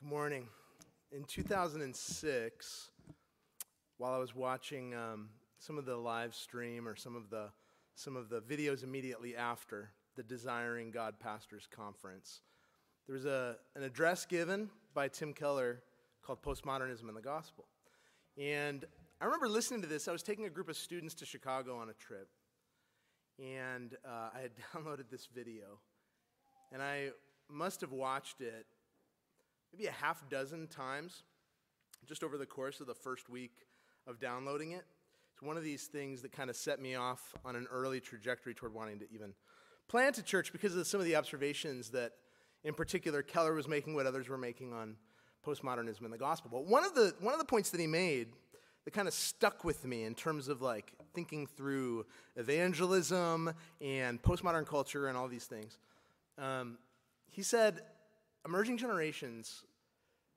Good morning. In 2006, while I was watching um, some of the live stream or some of the some of the videos immediately after the Desiring God Pastors Conference, there was a, an address given by Tim Keller called Postmodernism and the Gospel. And I remember listening to this. I was taking a group of students to Chicago on a trip, and uh, I had downloaded this video, and I must have watched it maybe a half dozen times just over the course of the first week of downloading it. It's one of these things that kind of set me off on an early trajectory toward wanting to even plant a church because of some of the observations that, in particular, Keller was making, what others were making on postmodernism and the gospel. But one of the, one of the points that he made that kind of stuck with me in terms of like thinking through evangelism and postmodern culture and all these things, um, he said, emerging generations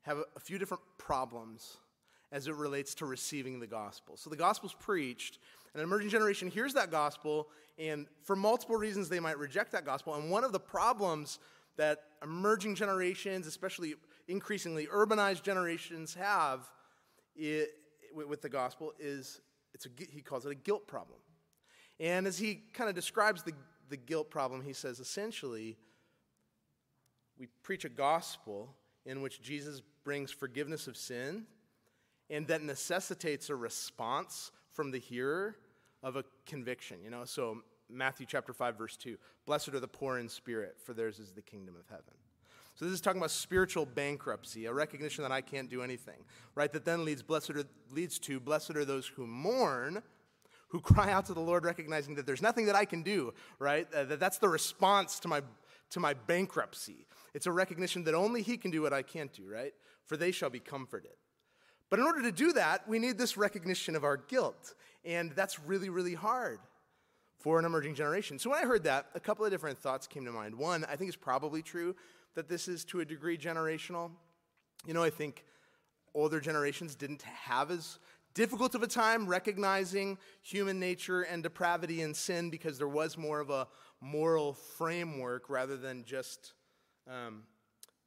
have a, few different problems as it relates to receiving the gospel. So the gospel's preached, and an emerging generation hears that gospel, and for multiple reasons they might reject that gospel. And one of the problems that emerging generations, especially increasingly urbanized generations, have it, with the gospel is it's a, he calls it a guilt problem. And as he kind of describes the, the guilt problem, he says essentially, we preach a gospel in which Jesus brings forgiveness of sin and that necessitates a response from the hearer of a conviction. You know, so Matthew chapter 5 verse 2, blessed are the poor in spirit, for theirs is the kingdom of heaven. So this is talking about spiritual bankruptcy, a recognition that I can't do anything, right? That then leads blessed are, leads to blessed are those who mourn, who cry out to the Lord, recognizing that there's nothing that I can do, right? Uh, that that's the response to my to my bankruptcy. It's a recognition that only He can do what I can't do, right? For they shall be comforted. But in order to do that, we need this recognition of our guilt. And that's really, really hard for an emerging generation. So when I heard that, a couple of different thoughts came to mind. One, I think it's probably true that this is to a degree generational. You know, I think older generations didn't have as difficult of a time recognizing human nature and depravity and sin because there was more of a moral framework rather than just um,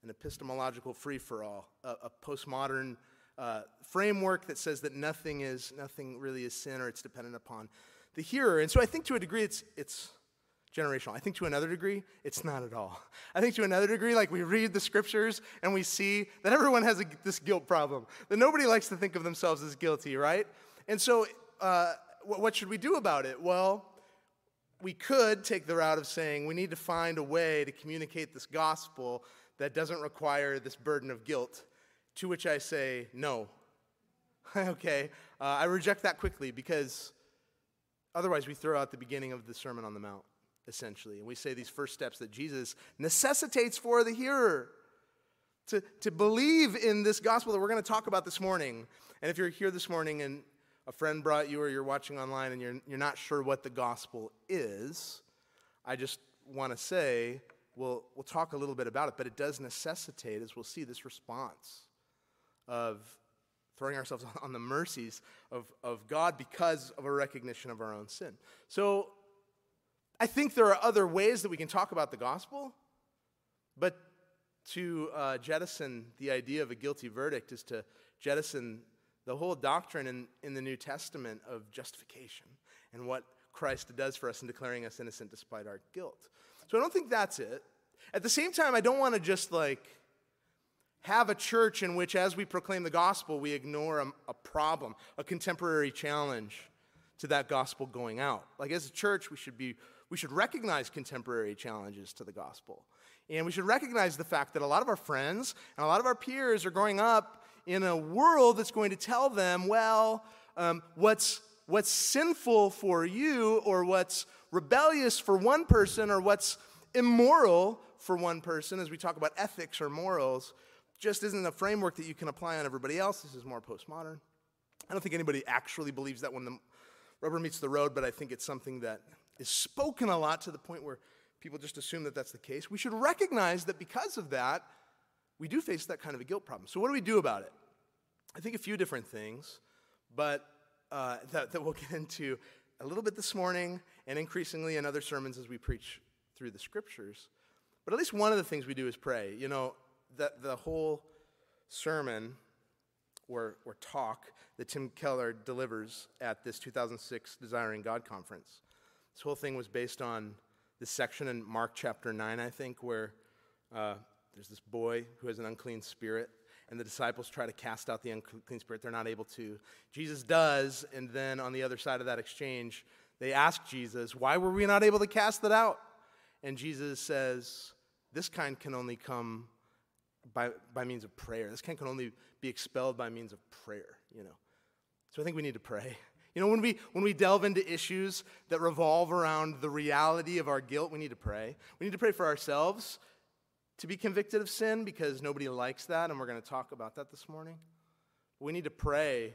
an epistemological free for all, a, a postmodern uh, framework that says that nothing is nothing really is sin or it's dependent upon the hearer. And so I think to a degree it's it's generational. I think to another degree, it's not at all. I think to another degree, like we read the scriptures and we see that everyone has a, this guilt problem, that nobody likes to think of themselves as guilty, right? And so, uh, what should we do about it? Well, we could take the route of saying we need to find a way to communicate this gospel that doesn't require this burden of guilt, to which I say, no. okay, uh, I reject that quickly because otherwise we throw out the beginning of the Sermon on the Mount essentially. And we say these first steps that Jesus necessitates for the hearer to, to believe in this gospel that we're going to talk about this morning. And if you're here this morning and a friend brought you or you're watching online and you're, you're not sure what the gospel is, I just want to say we'll, we'll talk a little bit about it, but it does necessitate, as we'll see, this response of throwing ourselves on the mercies of, of God because of a recognition of our own sin. So I think there are other ways that we can talk about the gospel, but to uh, jettison the idea of a guilty verdict is to jettison the whole doctrine in, in the New Testament of justification and what Christ does for us in declaring us innocent despite our guilt. So I don't think that's it. At the same time, I don't want to just like have a church in which, as we proclaim the gospel, we ignore a, a problem, a contemporary challenge to that gospel going out. Like as a church, we should be we should recognize contemporary challenges to the gospel. And we should recognize the fact that a lot of our friends and a lot of our peers are growing up in a world that's going to tell them, well, um, what's, what's sinful for you or what's rebellious for one person or what's immoral for one person, as we talk about ethics or morals, just isn't a framework that you can apply on everybody else. This is more postmodern. I don't think anybody actually believes that when the rubber meets the road, but I think it's something that is spoken a lot to the point where people just assume that that's the case. We should recognize that because of that, we do face that kind of a guilt problem. So, what do we do about it? I think a few different things, but uh, that, that we'll get into a little bit this morning and increasingly in other sermons as we preach through the scriptures. But at least one of the things we do is pray. You know, that the whole sermon or, or talk that Tim Keller delivers at this 2006 Desiring God conference. This whole thing was based on this section in Mark chapter 9, I think, where uh, there's this boy who has an unclean spirit, and the disciples try to cast out the unclean spirit. They're not able to. Jesus does, and then on the other side of that exchange, they ask Jesus, Why were we not able to cast it out? And Jesus says, This kind can only come by, by means of prayer. This kind can only be expelled by means of prayer, you know. So I think we need to pray. You know, when we, when we delve into issues that revolve around the reality of our guilt, we need to pray. We need to pray for ourselves to be convicted of sin because nobody likes that, and we're going to talk about that this morning. We need to pray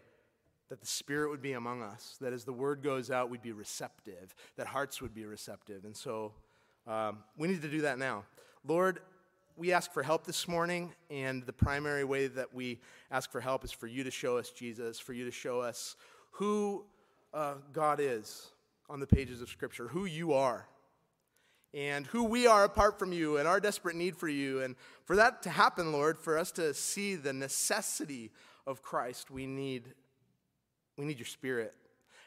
that the Spirit would be among us, that as the word goes out, we'd be receptive, that hearts would be receptive. And so um, we need to do that now. Lord, we ask for help this morning, and the primary way that we ask for help is for you to show us Jesus, for you to show us who uh, God is on the pages of Scripture, who you are, and who we are apart from you, and our desperate need for you. And for that to happen, Lord, for us to see the necessity of Christ, we need, we need your Spirit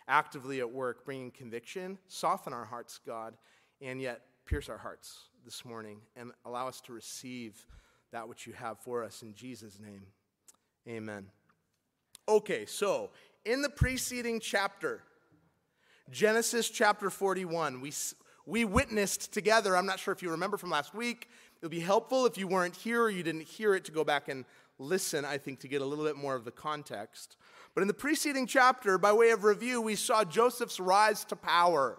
actively at work, bringing conviction, soften our hearts, God, and yet pierce our hearts this morning and allow us to receive that which you have for us in Jesus' name. Amen. Okay, so in the preceding chapter, Genesis chapter 41, we, we witnessed together. I'm not sure if you remember from last week. It would be helpful if you weren't here or you didn't hear it to go back and listen, I think, to get a little bit more of the context. But in the preceding chapter, by way of review, we saw Joseph's rise to power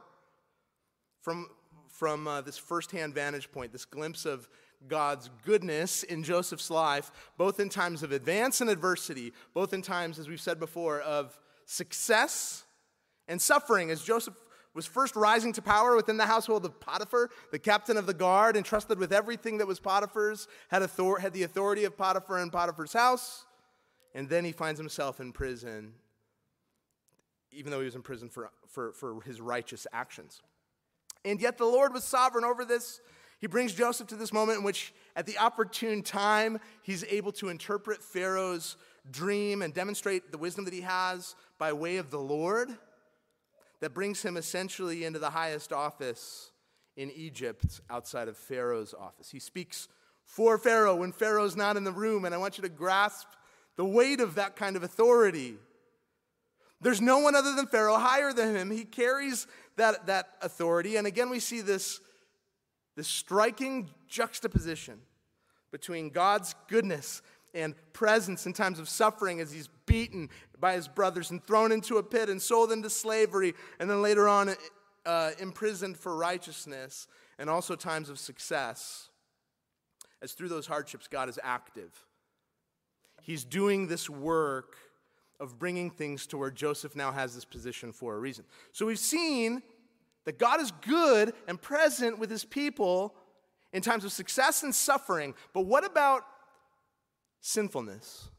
from, from uh, this firsthand vantage point, this glimpse of God's goodness in Joseph's life, both in times of advance and adversity, both in times, as we've said before, of success and suffering. As Joseph was first rising to power within the household of Potiphar, the captain of the guard, entrusted with everything that was Potiphar's, had, author- had the authority of Potiphar in Potiphar's house, and then he finds himself in prison, even though he was in prison for, for, for his righteous actions. And yet the Lord was sovereign over this he brings Joseph to this moment in which, at the opportune time, he's able to interpret Pharaoh's dream and demonstrate the wisdom that he has by way of the Lord that brings him essentially into the highest office in Egypt outside of Pharaoh's office. He speaks for Pharaoh when Pharaoh's not in the room, and I want you to grasp the weight of that kind of authority. There's no one other than Pharaoh higher than him. He carries that, that authority. And again, we see this this striking juxtaposition between God's goodness and presence in times of suffering as he's beaten by his brothers and thrown into a pit and sold into slavery, and then later on uh, imprisoned for righteousness, and also times of success. As through those hardships, God is active. He's doing this work of bringing things to where Joseph now has this position for a reason. So we've seen that God is good and present with his people in times of success and suffering. But what about sinfulness?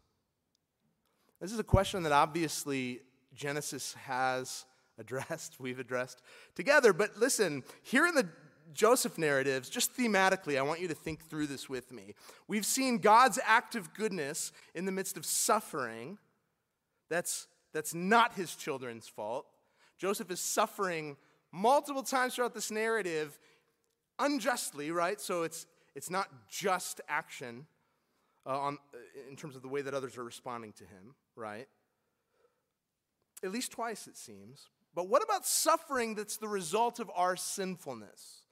This is a question that obviously Genesis has addressed, we've addressed together. But listen, here in the Joseph narratives, just thematically, I want you to think through this with me. We've seen God's act of goodness in the midst of suffering. That's, that's not his children's fault. Joseph is suffering multiple times throughout this narrative unjustly, right? So it's, it's not just action uh, on, uh, in terms of the way that others are responding to him, right? At least twice, it seems. But what about suffering that's the result of our sinfulness?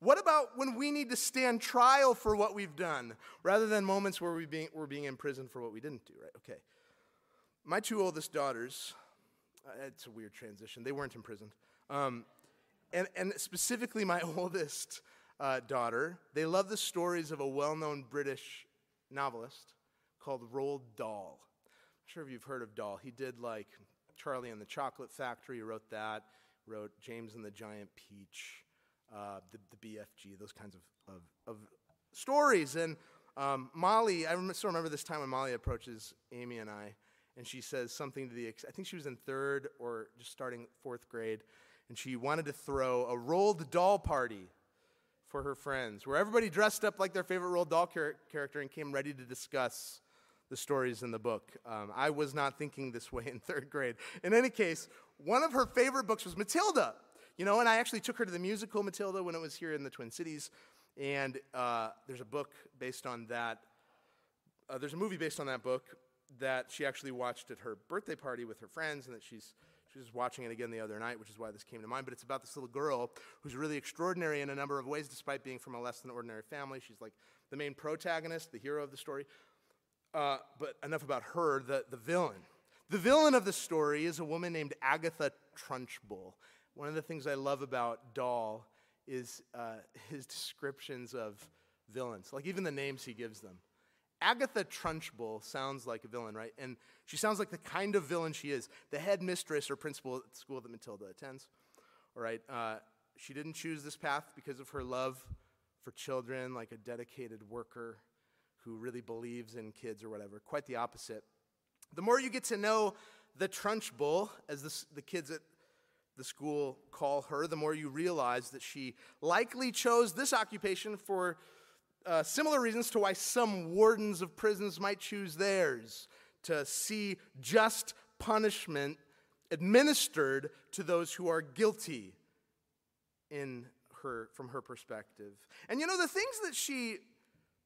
What about when we need to stand trial for what we've done rather than moments where we being, we're being imprisoned for what we didn't do, right? Okay. My two oldest daughters, uh, it's a weird transition, they weren't imprisoned. Um, and, and specifically, my oldest uh, daughter, they love the stories of a well known British novelist called Roald Dahl. I'm sure if you've heard of Dahl. He did like Charlie and the Chocolate Factory, he wrote that, wrote James and the Giant Peach, uh, the, the BFG, those kinds of, of, of stories. And um, Molly, I still remember this time when Molly approaches Amy and I, and she says something to the, I think she was in third or just starting fourth grade and she wanted to throw a Roald Dahl party for her friends, where everybody dressed up like their favorite Roald Dahl char- character and came ready to discuss the stories in the book. Um, I was not thinking this way in third grade. In any case, one of her favorite books was Matilda. You know, and I actually took her to the musical Matilda when it was here in the Twin Cities. And uh, there's a book based on that. Uh, there's a movie based on that book that she actually watched at her birthday party with her friends, and that she's she was watching it again the other night, which is why this came to mind. But it's about this little girl who's really extraordinary in a number of ways, despite being from a less than ordinary family. She's like the main protagonist, the hero of the story. Uh, but enough about her, the, the villain. The villain of the story is a woman named Agatha Trunchbull. One of the things I love about Dahl is uh, his descriptions of villains, like even the names he gives them. Agatha Trunchbull sounds like a villain, right? And she sounds like the kind of villain she is. The head mistress or principal at the school that Matilda attends. All right. Uh, she didn't choose this path because of her love for children, like a dedicated worker who really believes in kids or whatever. Quite the opposite. The more you get to know the Trunchbull, as the, the kids at the school call her, the more you realize that she likely chose this occupation for uh, similar reasons to why some wardens of prisons might choose theirs to see just punishment administered to those who are guilty in her from her perspective. And you know the things that she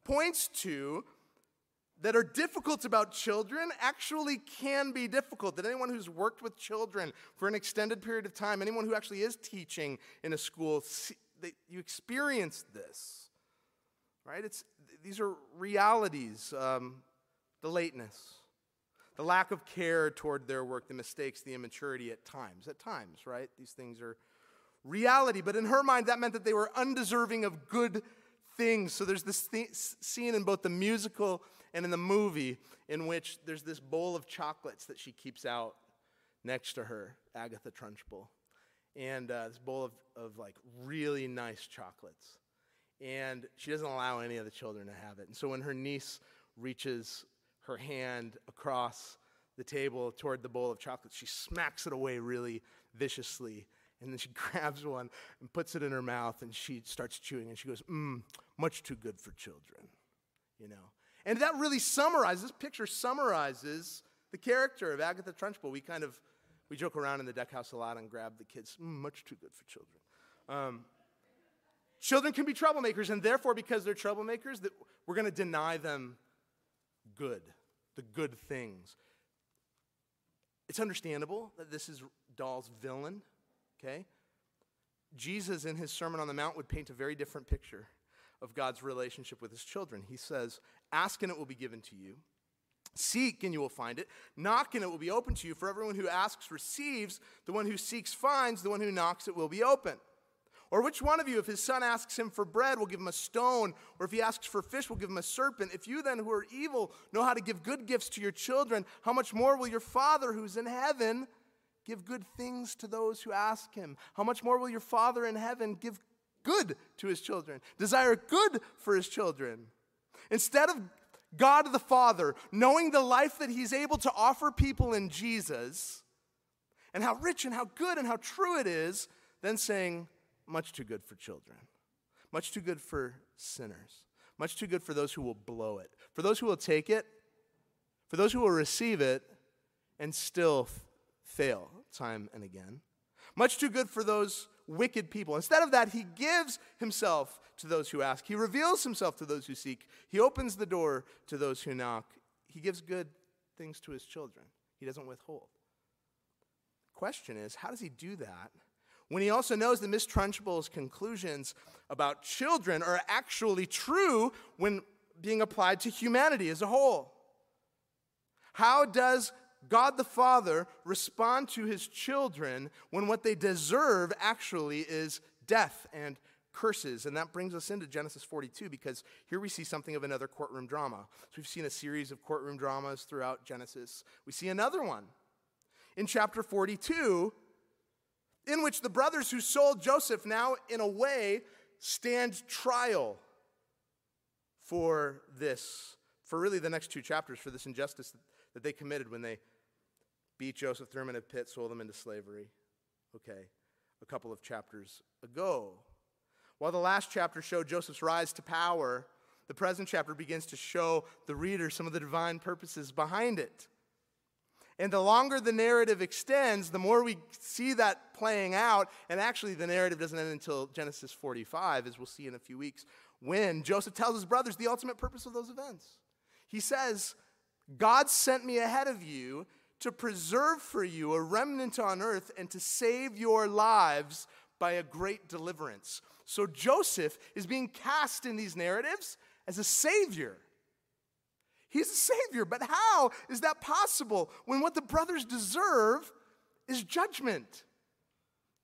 points to that are difficult about children actually can be difficult. That anyone who's worked with children for an extended period of time, anyone who actually is teaching in a school, that you experience this right? It's, these are realities um, the lateness, the lack of care toward their work, the mistakes, the immaturity at times. At times, right? These things are reality. But in her mind, that meant that they were undeserving of good things. So there's this th- scene in both the musical and in the movie in which there's this bowl of chocolates that she keeps out next to her, Agatha Trunchbull. And uh, this bowl of, of like really nice chocolates and she doesn't allow any of the children to have it. And so when her niece reaches her hand across the table toward the bowl of chocolate, she smacks it away really viciously. And then she grabs one and puts it in her mouth and she starts chewing and she goes, Mmm, much too good for children. You know? And that really summarizes, this picture summarizes the character of Agatha Trunchbull. We kind of, we joke around in the deck house a lot and grab the kids, mm, much too good for children. Um, Children can be troublemakers, and therefore, because they're troublemakers, that we're going to deny them good, the good things. It's understandable that this is Dahl's villain, okay? Jesus, in his Sermon on the Mount, would paint a very different picture of God's relationship with his children. He says, Ask and it will be given to you. Seek and you will find it. Knock and it will be open to you. For everyone who asks receives. The one who seeks finds. The one who knocks it will be open. Or which one of you, if his son asks him for bread, will give him a stone? Or if he asks for fish, will give him a serpent? If you then, who are evil, know how to give good gifts to your children, how much more will your Father who's in heaven give good things to those who ask him? How much more will your Father in heaven give good to his children? Desire good for his children. Instead of God the Father, knowing the life that he's able to offer people in Jesus, and how rich and how good and how true it is, then saying, much too good for children, much too good for sinners, much too good for those who will blow it, for those who will take it, for those who will receive it and still f- fail time and again. Much too good for those wicked people. Instead of that, he gives himself to those who ask. He reveals himself to those who seek. He opens the door to those who knock. He gives good things to his children. He doesn't withhold. Question is, how does he do that when he also knows that Miss Trunchbull's conclusions about children are actually true when being applied to humanity as a whole. How does God the Father respond to his children when what they deserve actually is death and curses? And that brings us into Genesis 42 because here we see something of another courtroom drama. So we've seen a series of courtroom dramas throughout Genesis. We see another one. In chapter 42, in which the brothers who sold Joseph now, in a way, stand trial for this, for really the next two chapters, for this injustice that they committed when they beat Joseph, threw him in a pit, sold him into slavery. Okay, a couple of chapters ago. While the last chapter showed Joseph's rise to power, the present chapter begins to show the reader some of the divine purposes behind it. And the longer the narrative extends, the more we see that playing out. And actually, the narrative doesn't end until Genesis 45, as we'll see in a few weeks, when Joseph tells his brothers the ultimate purpose of those events. He says, God sent me ahead of you to preserve for you a remnant on earth and to save your lives by a great deliverance. So Joseph is being cast in these narratives as a savior. He's a savior, but how is that possible when what the brothers deserve is judgment?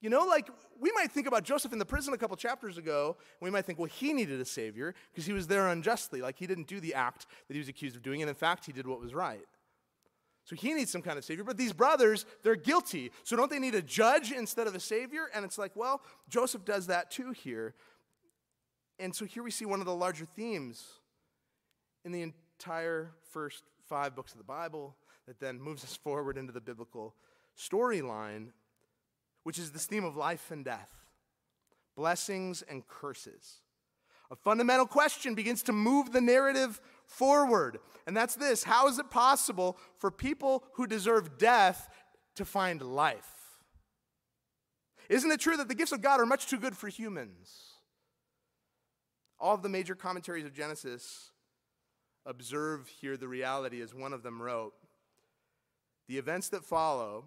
You know, like we might think about Joseph in the prison a couple chapters ago, we might think, well, he needed a savior because he was there unjustly. Like he didn't do the act that he was accused of doing, and in fact, he did what was right. So he needs some kind of savior. But these brothers, they're guilty. So don't they need a judge instead of a savior? And it's like, well, Joseph does that too here. And so here we see one of the larger themes in the entire first five books of the Bible that then moves us forward into the biblical storyline, which is this theme of life and death, blessings and curses. A fundamental question begins to move the narrative forward, and that's this How is it possible for people who deserve death to find life? Isn't it true that the gifts of God are much too good for humans? All of the major commentaries of Genesis observe here the reality as one of them wrote. The events that follow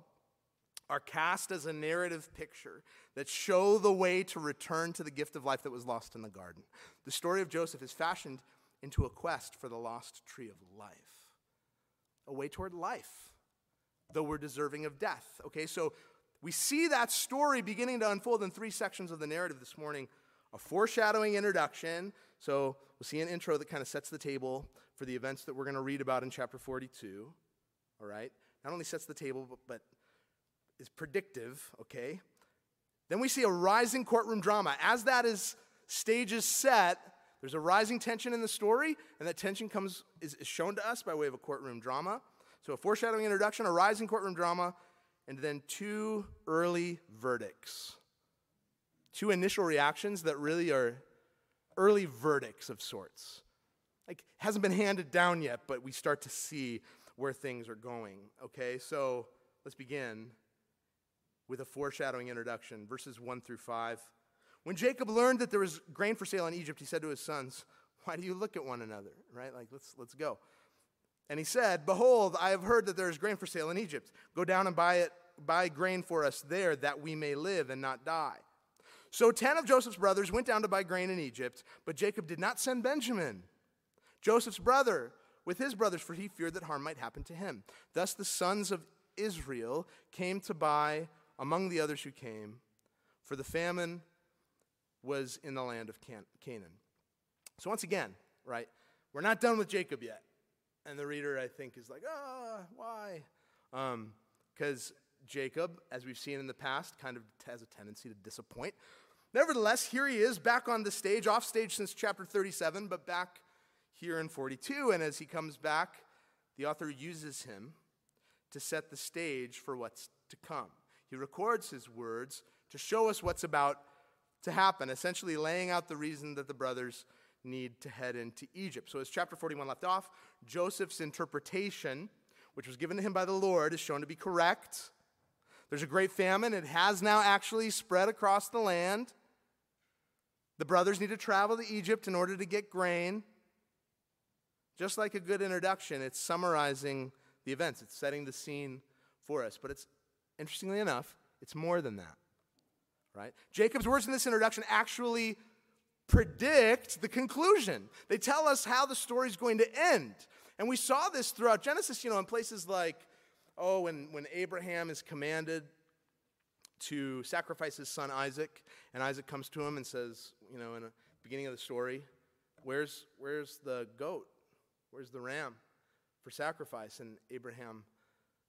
are cast as a narrative picture that show the way to return to the gift of life that was lost in the garden. The story of Joseph is fashioned into a quest for the lost tree of life, a way toward life, though we're deserving of death. Okay, so we see that story beginning to unfold in three sections of the narrative this morning a foreshadowing introduction. So we'll see an intro that kind of sets the table for the events that we're going to read about in chapter 42. All right? Not only sets the table, but, but is predictive, okay? Then we see a rising courtroom drama. As that is stage is set, there's a rising tension in the story, and that tension comes is, is shown to us by way of a courtroom drama. So a foreshadowing introduction, a rising courtroom drama, and then two early verdicts. Two initial reactions that really are early verdicts of sorts. Like hasn't been handed down yet, but we start to see where things are going. Okay, so let's begin with a foreshadowing introduction, verses 1 through 5. When Jacob learned that there was grain for sale in Egypt, he said to his sons, Why do you look at one another? Right? Like, let's, let's go. And he said, Behold, I have heard that there is grain for sale in Egypt. Go down and buy it, buy grain for us there, that we may live and not die. So ten of Joseph's brothers went down to buy grain in Egypt, but Jacob did not send Benjamin, Joseph's brother, with his brothers, for he feared that harm might happen to him. Thus the sons of Israel came to buy among the others who came, for the famine was in the land of Can- Canaan. So, once again, right, we're not done with Jacob yet. And the reader, I think, is like, ah, why? Because um, Jacob, as we've seen in the past, kind of has a tendency to disappoint. Nevertheless, here he is back on the stage, off stage since chapter 37, but back here in 42. And as he comes back, the author uses him to set the stage for what's to come. He records his words to show us what's about to happen, essentially laying out the reason that the brothers need to head into Egypt. So, as chapter 41 left off, Joseph's interpretation, which was given to him by the Lord, is shown to be correct. There's a great famine. It has now actually spread across the land. The brothers need to travel to Egypt in order to get grain. Just like a good introduction, it's summarizing the events, it's setting the scene for us. But it's, interestingly enough, it's more than that right? Jacob's words in this introduction actually predict the conclusion. They tell us how the story is going to end. And we saw this throughout Genesis, you know, in places like, oh, when, when Abraham is commanded to sacrifice his son Isaac, and Isaac comes to him and says, you know, in the beginning of the story, where's, where's the goat? Where's the ram for sacrifice? And Abraham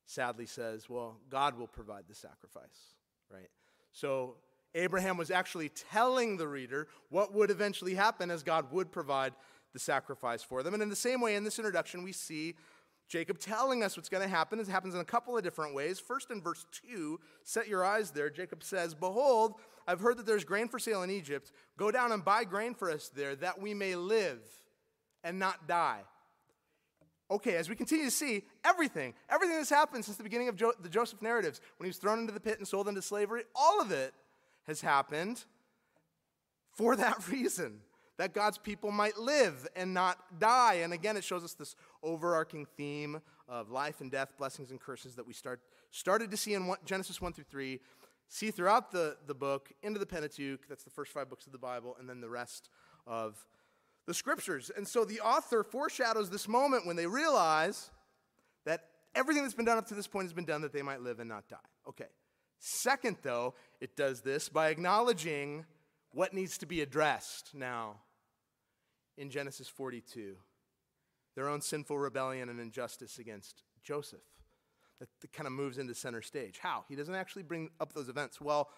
sadly says, well, God will provide the sacrifice, right? So Abraham was actually telling the reader what would eventually happen as God would provide the sacrifice for them. And in the same way, in this introduction, we see Jacob telling us what's going to happen. It happens in a couple of different ways. First, in verse 2, set your eyes there. Jacob says, Behold, I've heard that there's grain for sale in Egypt. Go down and buy grain for us there, that we may live and not die. Okay, as we continue to see, everything, everything that's happened since the beginning of jo- the Joseph narratives, when he was thrown into the pit and sold into slavery, all of it has happened for that reason that God's people might live and not die. And again, it shows us this overarching theme of life and death, blessings and curses that we start, started to see in one, Genesis 1 through 3, see throughout the, the book, into the Pentateuch, that's the first five books of the Bible, and then the rest of the scriptures. And so the author foreshadows this moment when they realize that everything that's been done up to this point has been done that they might live and not die. Okay. Second, though, it does this by acknowledging what needs to be addressed now in Genesis 42 their own sinful rebellion and injustice against Joseph. That, that kind of moves into center stage. How? He doesn't actually bring up those events. Well,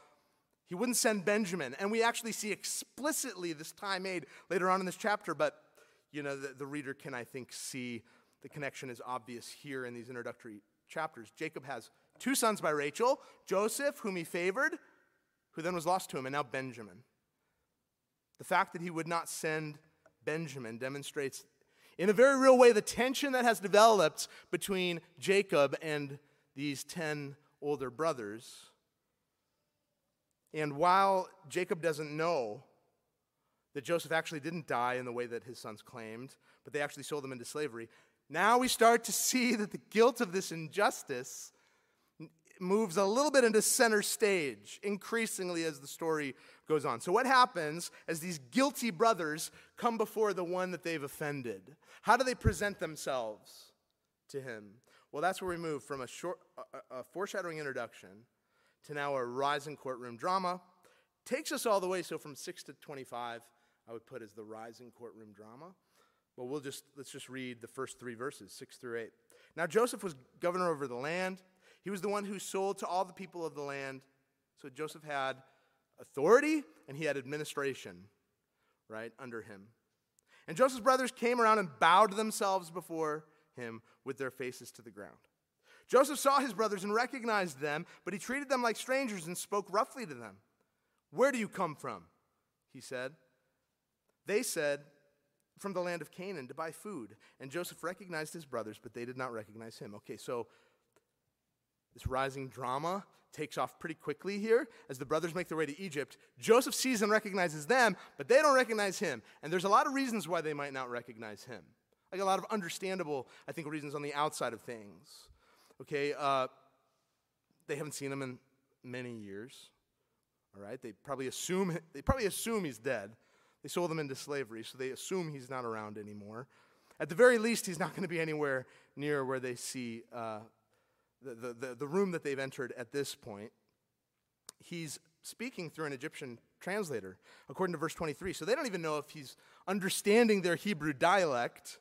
he wouldn't send Benjamin. And we actually see explicitly this tie made later on in this chapter, but you know, the, the reader can, I think, see the connection is obvious here in these introductory chapters. Jacob has two sons by Rachel Joseph, whom he favored, who then was lost to him, and now Benjamin. The fact that he would not send Benjamin demonstrates in a very real way the tension that has developed between Jacob and these 10 older brothers. And while Jacob doesn't know that Joseph actually didn't die in the way that his sons claimed, but they actually sold him into slavery, now we start to see that the guilt of this injustice moves a little bit into center stage increasingly as the story goes on. So, what happens as these guilty brothers come before the one that they've offended? How do they present themselves to him? Well, that's where we move from a, short, a, a foreshadowing introduction to now a rising courtroom drama. Takes us all the way, so from 6 to 25, I would put as the rising courtroom drama. But we'll just, let's just read the first three verses, 6 through 8. Now, Joseph was governor over the land. He was the one who sold to all the people of the land. So Joseph had authority and he had administration, right, under him. And Joseph's brothers came around and bowed themselves before him with their faces to the ground. Joseph saw his brothers and recognized them, but he treated them like strangers and spoke roughly to them. Where do you come from? He said. They said, From the land of Canaan to buy food. And Joseph recognized his brothers, but they did not recognize him. Okay, so this rising drama takes off pretty quickly here as the brothers make their way to Egypt. Joseph sees and recognizes them, but they don't recognize him. And there's a lot of reasons why they might not recognize him. Like a lot of understandable, I think, reasons on the outside of things. Okay, uh, they haven't seen him in many years. All right, they probably assume they probably assume he's dead. They sold him into slavery, so they assume he's not around anymore. At the very least, he's not going to be anywhere near where they see uh, the, the, the room that they've entered at this point, he's speaking through an Egyptian translator, according to verse 23. So they don't even know if he's understanding their Hebrew dialect.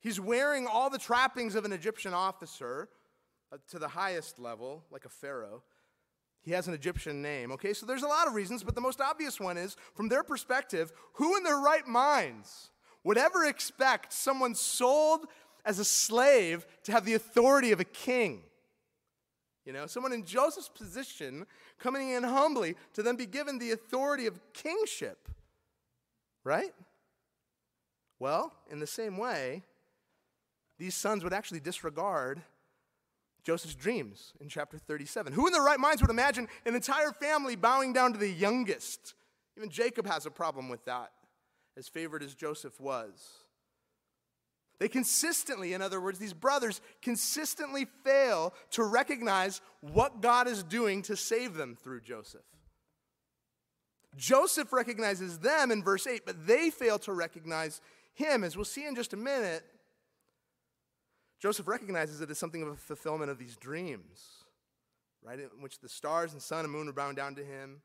He's wearing all the trappings of an Egyptian officer uh, to the highest level, like a pharaoh. He has an Egyptian name. Okay, so there's a lot of reasons, but the most obvious one is from their perspective, who in their right minds would ever expect someone sold as a slave to have the authority of a king. You know, someone in Joseph's position coming in humbly to then be given the authority of kingship. Right? Well, in the same way, these sons would actually disregard Joseph's dreams in chapter 37. Who in their right minds would imagine an entire family bowing down to the youngest? Even Jacob has a problem with that, as favored as Joseph was. They consistently, in other words, these brothers consistently fail to recognize what God is doing to save them through Joseph. Joseph recognizes them in verse 8, but they fail to recognize him. As we'll see in just a minute, Joseph recognizes it as something of a fulfillment of these dreams, right? In which the stars and sun and moon are bowing down to him,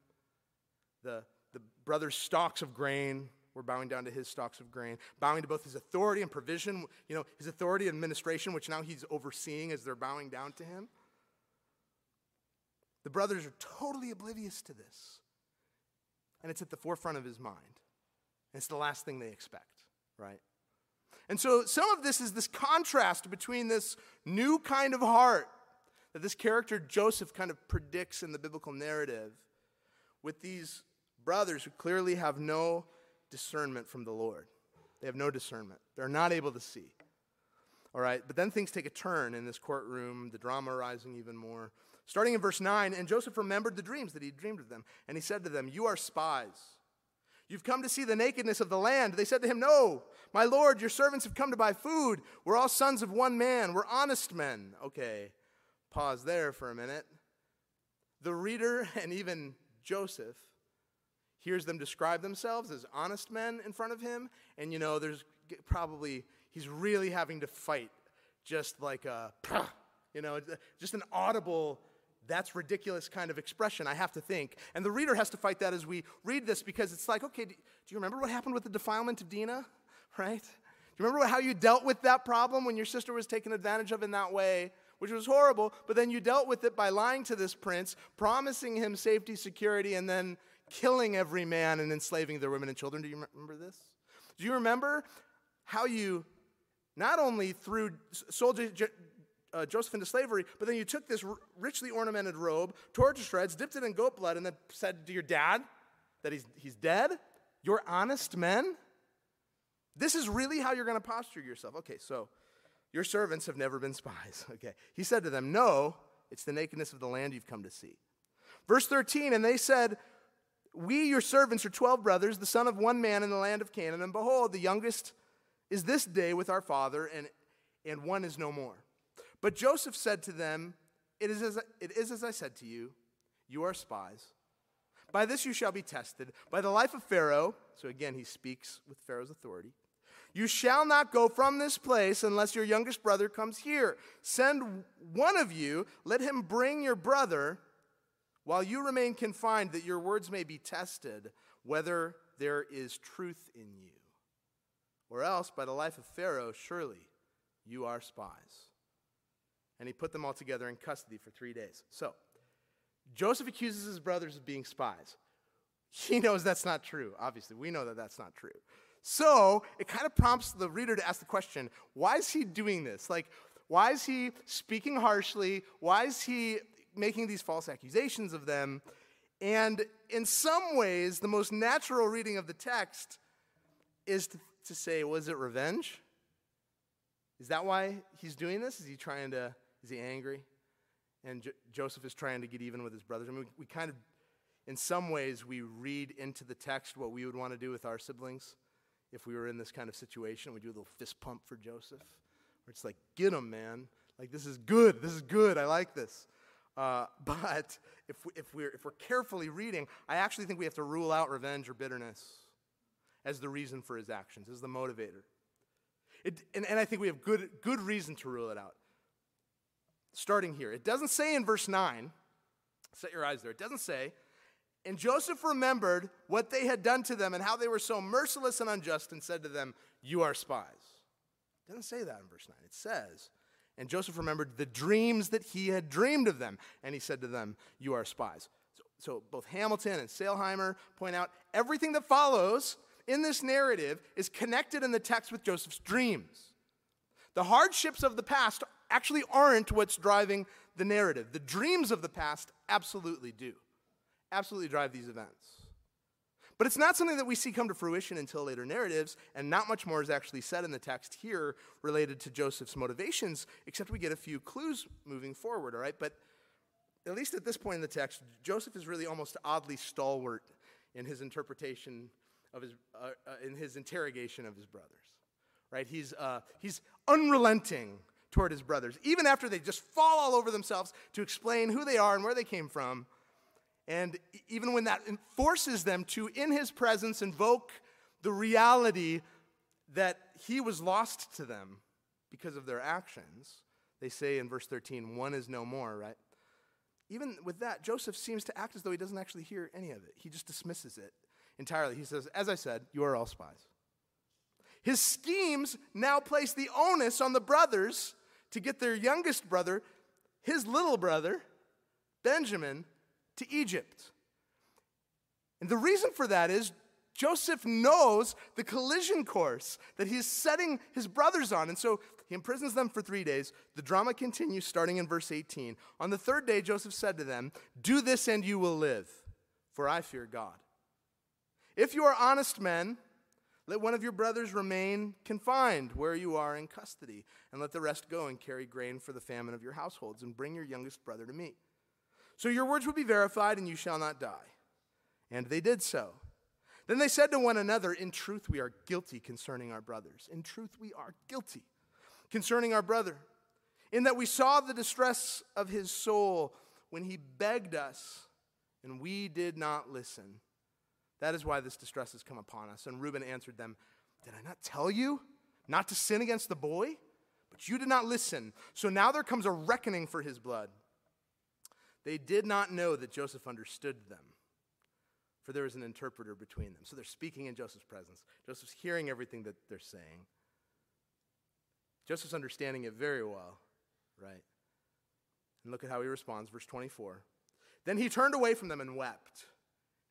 the, the brothers' stalks of grain we're bowing down to his stalks of grain, bowing to both his authority and provision, you know, his authority and administration, which now he's overseeing as they're bowing down to him. The brothers are totally oblivious to this. And it's at the forefront of his mind. And it's the last thing they expect, right? And so some of this is this contrast between this new kind of heart that this character Joseph kind of predicts in the biblical narrative with these brothers who clearly have no discernment from the Lord. They have no discernment. They're not able to see. All right, but then things take a turn in this courtroom, the drama rising even more. Starting in verse 9, and Joseph remembered the dreams that he dreamed of them, and he said to them, You are spies. You've come to see the nakedness of the land. They said to him, No, my Lord, your servants have come to buy food. We're all sons of one man. We're honest men. Okay, pause there for a minute. The reader and even Joseph hears them describe themselves as honest men in front of him, and you know, there's probably, he's really having to fight just like a, you know, uh, just an audible that's ridiculous kind of expression, I have to think. And the reader has to fight that as we read this because it's like, okay, do you remember what happened with the defilement of Dinah, Right? Do you remember how you dealt with that problem when your sister was taken advantage of in that way? Which was horrible, but then you dealt with it by lying to this prince, promising him safety, security, and then killing every man and enslaving their women and children. Do you remember this? Do you remember how you not only threw sold uh, Joseph into slavery, but then you took this richly ornamented robe, tore it to shreds, dipped it in goat blood, and then said to your dad that he's, he's dead? You're honest men? This is really how you're going to posture yourself. Okay, so your servants have never been spies. Okay. He said to them, No, it's the nakedness of the land you've come to see. Verse 13, and they said, We, your servants, are 12 brothers, the son of one man in the land of Canaan, and behold, the youngest is this day with our father, and, and one is no more. But Joseph said to them, it is, as, it is as I said to you, you are spies. By this you shall be tested. By the life of Pharaoh, so again he speaks with Pharaoh's authority. You shall not go from this place unless your youngest brother comes here. Send one of you, let him bring your brother while you remain confined, that your words may be tested, whether there is truth in you. Or else, by the life of Pharaoh, surely you are spies and he put them all together in custody for three days. So, Joseph accuses his brothers of being spies. He knows that's not true. Obviously, we know that that's not true. So, it kind of prompts the reader to ask the question why is he doing this? Like, why is he speaking harshly? Why is he making these false accusations of them? And in some ways, the most natural reading of the text is to, to say, was it revenge? Is that why he's doing this? Is he trying to is he angry? And jo- Joseph is trying to get even with his brothers. I mean, we, we kind of, in some ways, we read into the text what we would want to do with our siblings if we were in this kind of situation. We do a little fist pump for Joseph, where it's like, get him, man. Like, this is good. This is good. I like this. Uh, but if, we, if, we're, if we're carefully reading, I actually think we have to rule out revenge or bitterness as the reason for his actions, as the motivator. It, and, and I think we have good, good reason to rule it out starting here. It doesn't say in verse 9, set your eyes there, it doesn't say, and Joseph remembered what they had done to them and how they were so merciless and unjust and said to them, You are spies. It doesn't say that in verse 9. It says, And Joseph remembered the dreams that he had dreamed of them, and he said to them, You are spies. So, so both Hamilton and Sailhamer point out everything that follows in this narrative is connected in the text with Joseph's dreams. The hardships of the past actually aren't what's driving the narrative. The dreams of the past absolutely do, absolutely drive these events. But it's not something that we see come to fruition until later narratives, and not much more is actually said in the text here related to Joseph's motivations, except we get a few clues moving forward, all right? But at least at this point in the text, Joseph is really almost oddly stalwart in his interpretation of his, uh, uh, in his interrogation of his brothers, right? He's, uh, he's unrelenting toward his brothers, even after they just fall all over themselves to explain who they are and where they came from. And even when that forces them to, in his presence, invoke the reality that he was lost to them because of their actions, they say in verse 13, one is no more, right? Even with that, Joseph seems to act as though he doesn't actually hear any of it. He just dismisses it entirely. He says, As I said, you are all spies. His schemes now place the onus on the brothers to get their youngest brother, his little brother, Benjamin, to Egypt. And the reason for that is Joseph knows the collision course that he's setting his brothers on. And so he imprisons them for three days. The drama continues starting in verse 18. On the third day, Joseph said to them, Do this and you will live, for I fear God. If you are honest men, Let one of your brothers remain confined where you are in custody, and let the rest go and carry grain for the famine of your households, and bring your youngest brother to me. So your words will be verified, and you shall not die. And they did so. Then they said to one another, In truth, we are guilty concerning our brothers. In truth, we are guilty concerning our brother, in that we saw the distress of his soul when he begged us, and we did not listen. That is why this distress has come upon us. And Reuben answered them, Did I not tell you not to sin against the boy? But you did not listen. So now there comes a reckoning for his blood. They did not know that Joseph understood them, for there was an interpreter between them. So they're speaking in Joseph's presence. Joseph's hearing everything that they're saying. Joseph's understanding it very well, right? And look at how he responds, verse 24. Then he turned away from them and wept.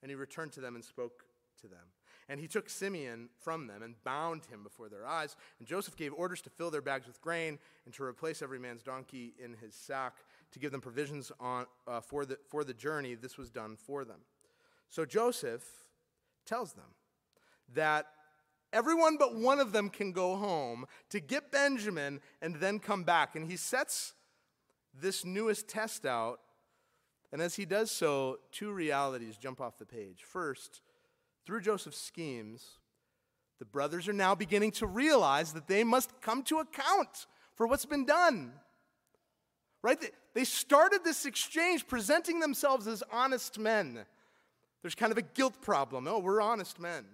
And he returned to them and spoke to them. And he took Simeon from them and bound him before their eyes. And Joseph gave orders to fill their bags with grain and to replace every man's donkey in his sack to give them provisions on, uh, for, the, for the journey. This was done for them. So Joseph tells them that everyone but one of them can go home to get Benjamin and then come back. And he sets this newest test out and as he does so, two realities jump off the page. First, through Joseph's schemes, the brothers are now beginning to realize that they must come to account for what's been done. Right? They started this exchange presenting themselves as honest men. There's kind of a guilt problem. Oh, we're honest men.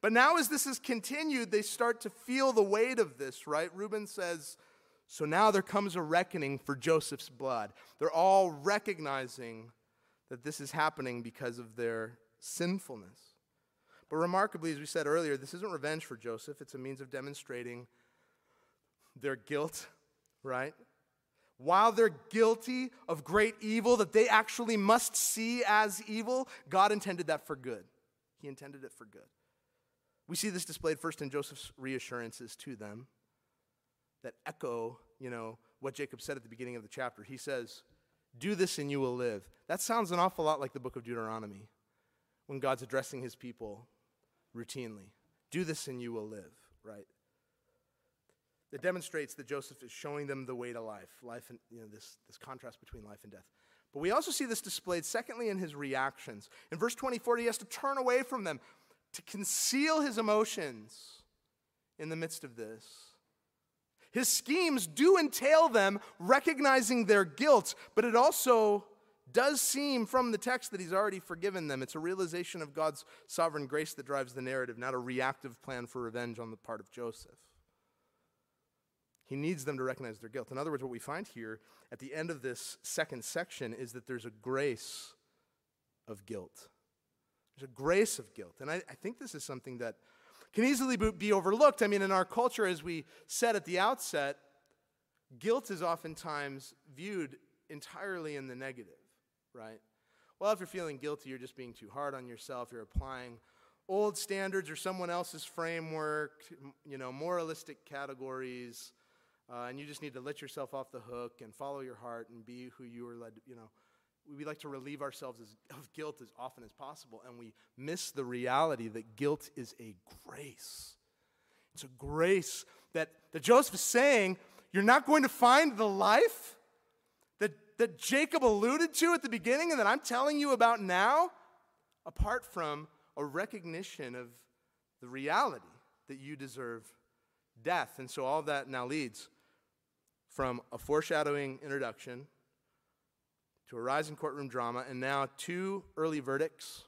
But now, as this has continued, they start to feel the weight of this, right? Reuben says, so now there comes a reckoning for Joseph's blood. They're all recognizing that this is happening because of their sinfulness. But remarkably, as we said earlier, this isn't revenge for Joseph, it's a means of demonstrating their guilt, right? While they're guilty of great evil that they actually must see as evil, God intended that for good. He intended it for good. We see this displayed first in Joseph's reassurances to them that echo, you know, what Jacob said at the beginning of the chapter. He says, Do this and you will live. That sounds an awful lot like the book of Deuteronomy when God's addressing his people routinely. Do this and you will live, right? It demonstrates that Joseph is showing them the way to life, life and you know, this, this contrast between life and death. But we also see this displayed, secondly, in his reactions. In verse 24, he has to turn away from them to conceal his emotions in the midst of this. His schemes do entail them recognizing their guilt, but it also does seem from the text that he's already forgiven them. It's a realization of God's sovereign grace that drives the narrative, not a reactive plan for revenge on the part of Joseph. He needs them to recognize their guilt. In other words, what we find here at the end of this second section is that there's a grace of guilt. There's a grace of guilt. And I, I think this is something that can easily be overlooked. I mean, in our culture, as we said at the outset, guilt is oftentimes viewed entirely in the negative, right? Well, if you're feeling guilty, you're just being too hard on yourself. You're applying old standards or someone else's framework, you know, moralistic categories, uh, and you just need to let yourself off the hook and follow your heart and be who you were led, you know we like to relieve ourselves of guilt as often as possible, and we miss the reality that guilt is a grace. It's a grace that, that Joseph is saying, you're not going to find the life that, that Jacob alluded to at the beginning and that I'm telling you about now, apart from a recognition of the reality that you deserve death. And so all that now leads from a foreshadowing introduction to a rise in courtroom drama, and now two early verdicts,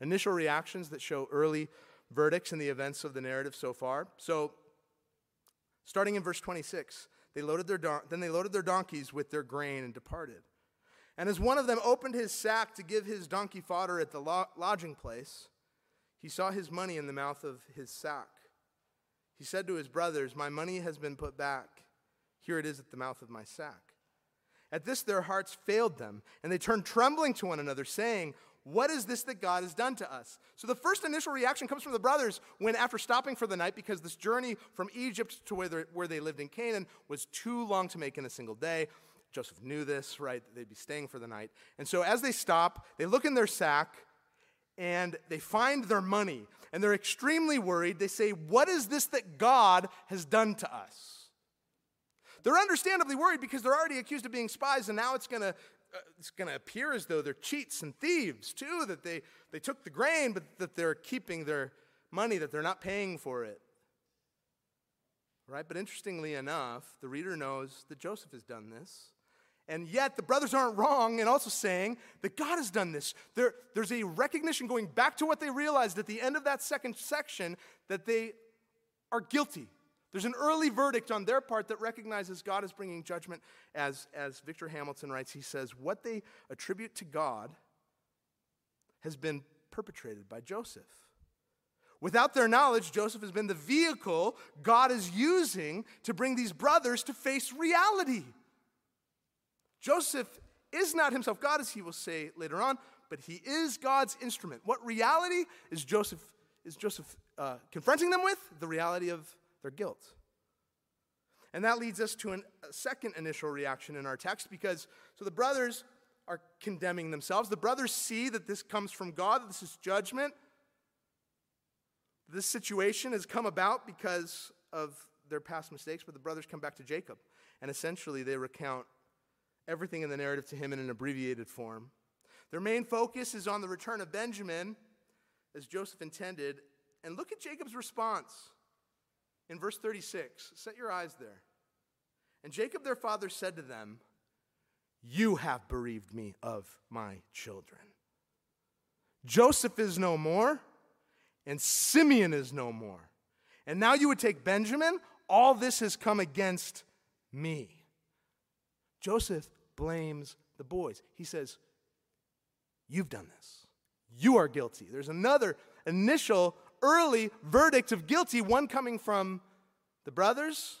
initial reactions that show early verdicts in the events of the narrative so far. So, starting in verse 26, they loaded their don- then they loaded their donkeys with their grain and departed. And as one of them opened his sack to give his donkey fodder at the lo- lodging place, he saw his money in the mouth of his sack. He said to his brothers, My money has been put back. Here it is at the mouth of my sack. At this, their hearts failed them, and they turned trembling to one another, saying, What is this that God has done to us? So the first initial reaction comes from the brothers when, after stopping for the night, because this journey from Egypt to where, they lived in Canaan was too long to make in a single day. Joseph knew this, right? They'd be staying for the night. And so as they stop, they look in their sack, and they find their money and they're extremely worried. They say, What is this that God has done to us? They're understandably worried because they're already accused of being spies, and now it's going to uh, it's going to appear as though they're cheats and thieves too, that they, they took the grain, but that they're keeping their money, that they're not paying for it. Right? But interestingly enough, the reader knows that Joseph has done this. And yet, the brothers aren't wrong in also saying that God has done this. There, there's a recognition going back to what they realized at the end of that second section that they are guilty. There's an early verdict on their part that recognizes God is bringing judgment. As, as Victor Hamilton writes, he says, What they attribute to God has been perpetrated by Joseph. Without their knowledge, Joseph has been the vehicle God is using to bring these brothers to face reality. Joseph is not himself God, as he will say later on, but he is God's instrument. What reality is Joseph, is Joseph uh, confronting them with? The reality of their guilt. And that leads us to an, a second initial reaction in our text because, so the brothers are condemning themselves. The brothers see that this comes from God, that this is judgment. This situation has come about because of their past mistakes, but the brothers come back to Jacob. And essentially, they recount everything in the narrative to him in an abbreviated form. Their main focus is on the return of Benjamin, as Joseph intended. And look at Jacob's response in verse 36. Set your eyes there. And Jacob, their father, said to them, You have bereaved me of my children. Joseph is no more, and Simeon is no more. And now you would take Benjamin? All this has come against me. Joseph blames the boys. He says, You've done this. You are guilty. There's another initial early verdict of guilty, one coming from the brothers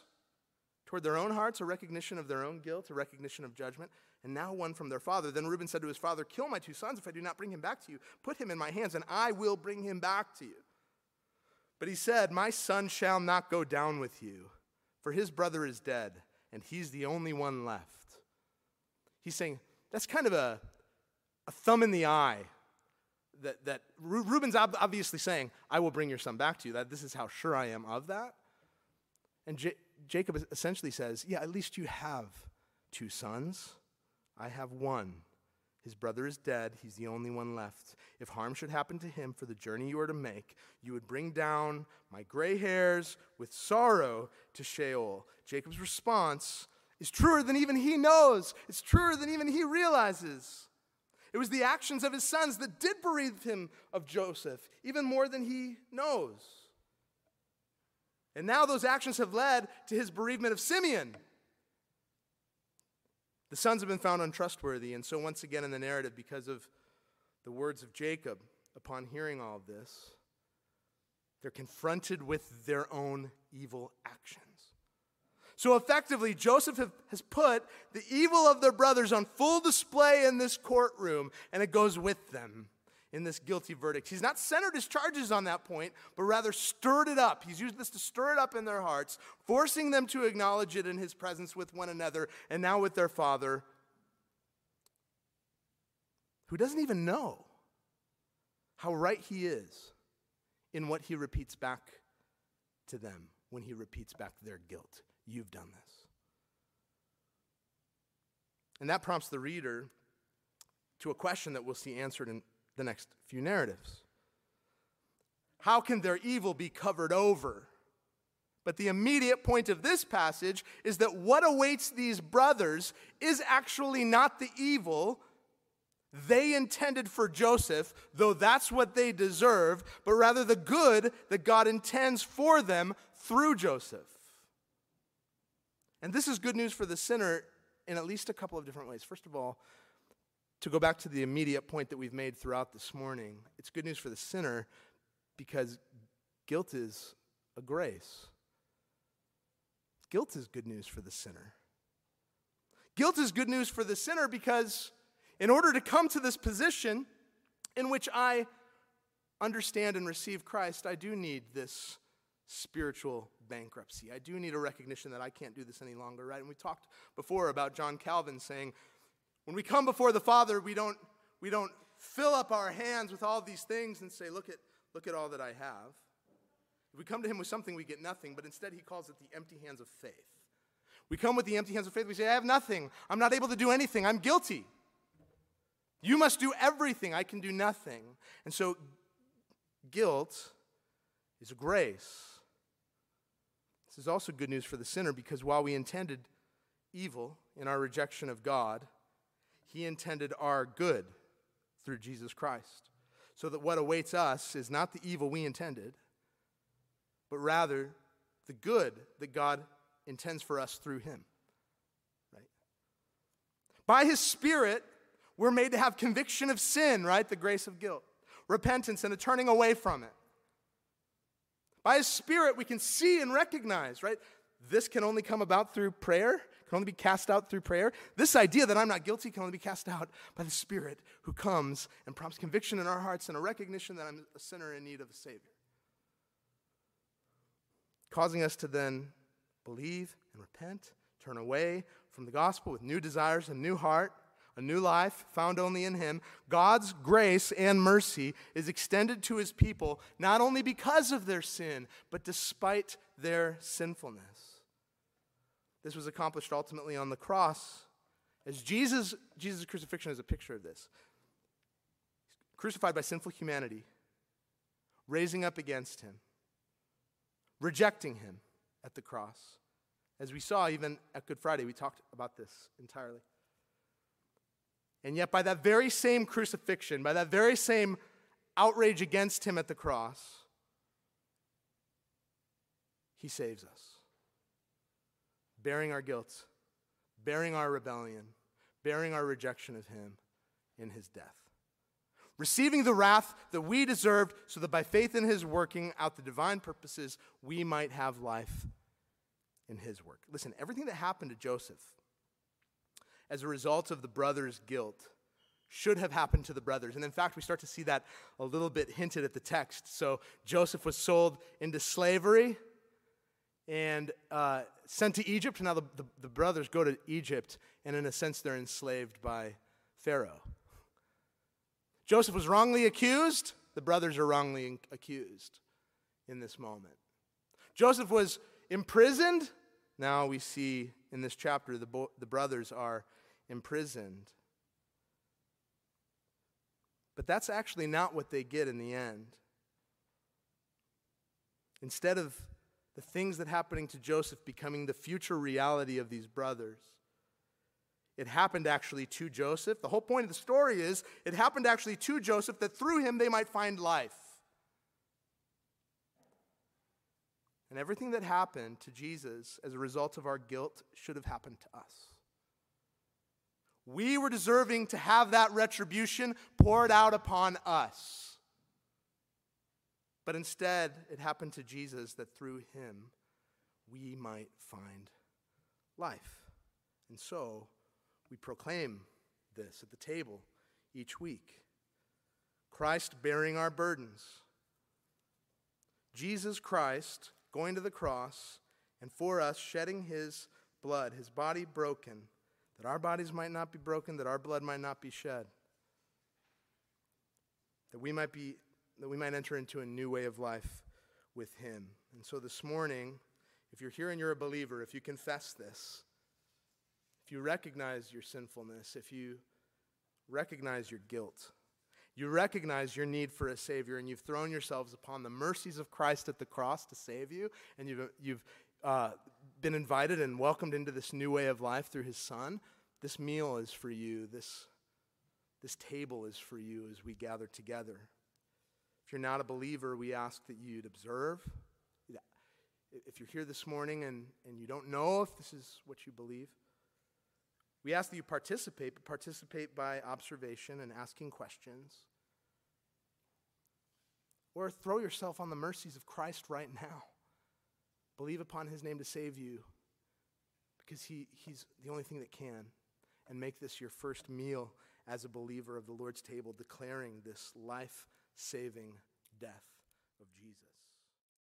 toward their own hearts, a recognition of their own guilt, a recognition of judgment, and now one from their father. Then Reuben said to his father, Kill my two sons if I do not bring him back to you. Put him in my hands, and I will bring him back to you. But he said, My son shall not go down with you, for his brother is dead, and he's the only one left. He's saying that's kind of a, a thumb in the eye that, that Reuben's obviously saying, I will bring your son back to you. That this is how sure I am of that. And J- Jacob essentially says, Yeah, at least you have two sons. I have one. His brother is dead. He's the only one left. If harm should happen to him for the journey you are to make, you would bring down my gray hairs with sorrow to Sheol. Jacob's response is truer than even he knows, it's truer than even he realizes. It was the actions of his sons that did bereave him of Joseph, even more than he knows. And now those actions have led to his bereavement of Simeon. The sons have been found untrustworthy, and so once again in the narrative, because of the words of Jacob, upon hearing all of this, they're confronted with their own evil actions. So effectively, Joseph has put the evil of their brothers on full display in this courtroom, and it goes with them in this guilty verdict. He's not centered his charges on that point, but rather stirred it up. He's used this to stir it up in their hearts, forcing them to acknowledge it in his presence with one another and now with their father, who doesn't even know how right he is in what he repeats back to them when he repeats back their guilt. You've done this. And that prompts the reader to a question that we'll see answered in the next few narratives. How can their evil be covered over? But the immediate point of this passage is that what awaits these brothers is actually not the evil they intended for Joseph, though that's what they deserve, but rather the good that God intends for them through Joseph. And this is good news for the sinner in at least a couple of different ways. First of all, to go back to the immediate point that we've made throughout this morning, it's good news for the sinner because guilt is a grace. Guilt is good news for the sinner. Guilt is good news for the sinner because in order to come to this position in which I understand and receive Christ, I do need this spiritual bankruptcy. I do need a recognition that I can't do this any longer, right? And we talked before about John Calvin saying, when we come before the Father, we don't, we don't fill up our hands with all these things and say, Look at, look at all that I have. If we come to him with something, we get nothing, but instead he calls it the empty hands of faith. We come with the empty hands of faith, we say, I have nothing. I'm not able to do anything. I'm guilty. You must do everything. I can do nothing. And so, guilt is grace. This is also good news for the sinner because while we intended evil in our rejection of God, he intended our good through Jesus Christ. So that what awaits us is not the evil we intended, but rather the good that God intends for us through him. Right? By his spirit, we're made to have conviction of sin, right? The grace of guilt, repentance, and a turning away from it. By his spirit, we can see and recognize, right? This can only come about through prayer can only be cast out through prayer. This idea that I'm not guilty can only be cast out by the Spirit who comes and prompts conviction in our hearts and a recognition that I'm a sinner in need of a Savior. Causing us to then believe and repent, turn away from the gospel with new desires, and new heart, a new life found only in Him. God's grace and mercy is extended to His people not only because of their sin, but despite their sinfulness. This was accomplished ultimately on the cross. As Jesus, Jesus' crucifixion is a picture of this. Crucified by sinful humanity, raising up against him, rejecting him at the cross. As we saw even at Good Friday, we talked about this entirely. And yet, by that very same crucifixion, by that very same outrage against him at the cross, he saves us bearing our guilt, bearing our rebellion, bearing our rejection of Him in His death. Receiving the wrath that we deserved, so that by faith in His working out the divine purposes, we might have life in His work. Listen, everything that happened to Joseph as a result of the brothers' guilt should have happened to the brothers. And in fact, we start to see that a little bit hinted at the text. So Joseph was sold into slavery and uh, sent to Egypt. Now the, the, the brothers go to Egypt, and in a sense, they're enslaved by Pharaoh. Joseph was wrongly accused. The brothers are wrongly accused in this moment. Joseph was imprisoned. Now we see in this chapter the, bo- the brothers are imprisoned. But that's actually not what they get in the end. Instead of the things that happening to Joseph becoming the future reality of these brothers. It happened actually to Joseph. The whole point of the story is it happened actually to Joseph that through him they might find life. And everything that happened to Jesus as a result of our guilt should have happened to us. We were deserving to have that retribution poured out upon us. But instead, it happened to Jesus that through him we might find life. And so we proclaim this at the table each week Christ bearing our burdens. Jesus Christ going to the cross and for us shedding his blood, his body broken, that our bodies might not be broken, that our blood might not be shed, that we might be that we might enter into a new way of life with Him. And so this morning, if you're here and you're a believer, if you confess this, if you recognize your sinfulness, if you recognize your guilt, you recognize your need for a Savior, and you've thrown yourselves upon the mercies of Christ at the cross to save you, and you've, you've uh, been invited and welcomed into this new way of life through His Son, this meal is for you. This, this table is for you as we gather together. If you're not a believer, we ask that you'd observe. If you're here this morning and, and you don't know if this is what you believe, we ask that you participate, but participate by observation and asking questions. Or throw yourself on the mercies of Christ right now. Believe upon his name to save you because he, he's the only thing that can. And make this your first meal as a believer of the Lord's table, declaring this life saving death of Jesus.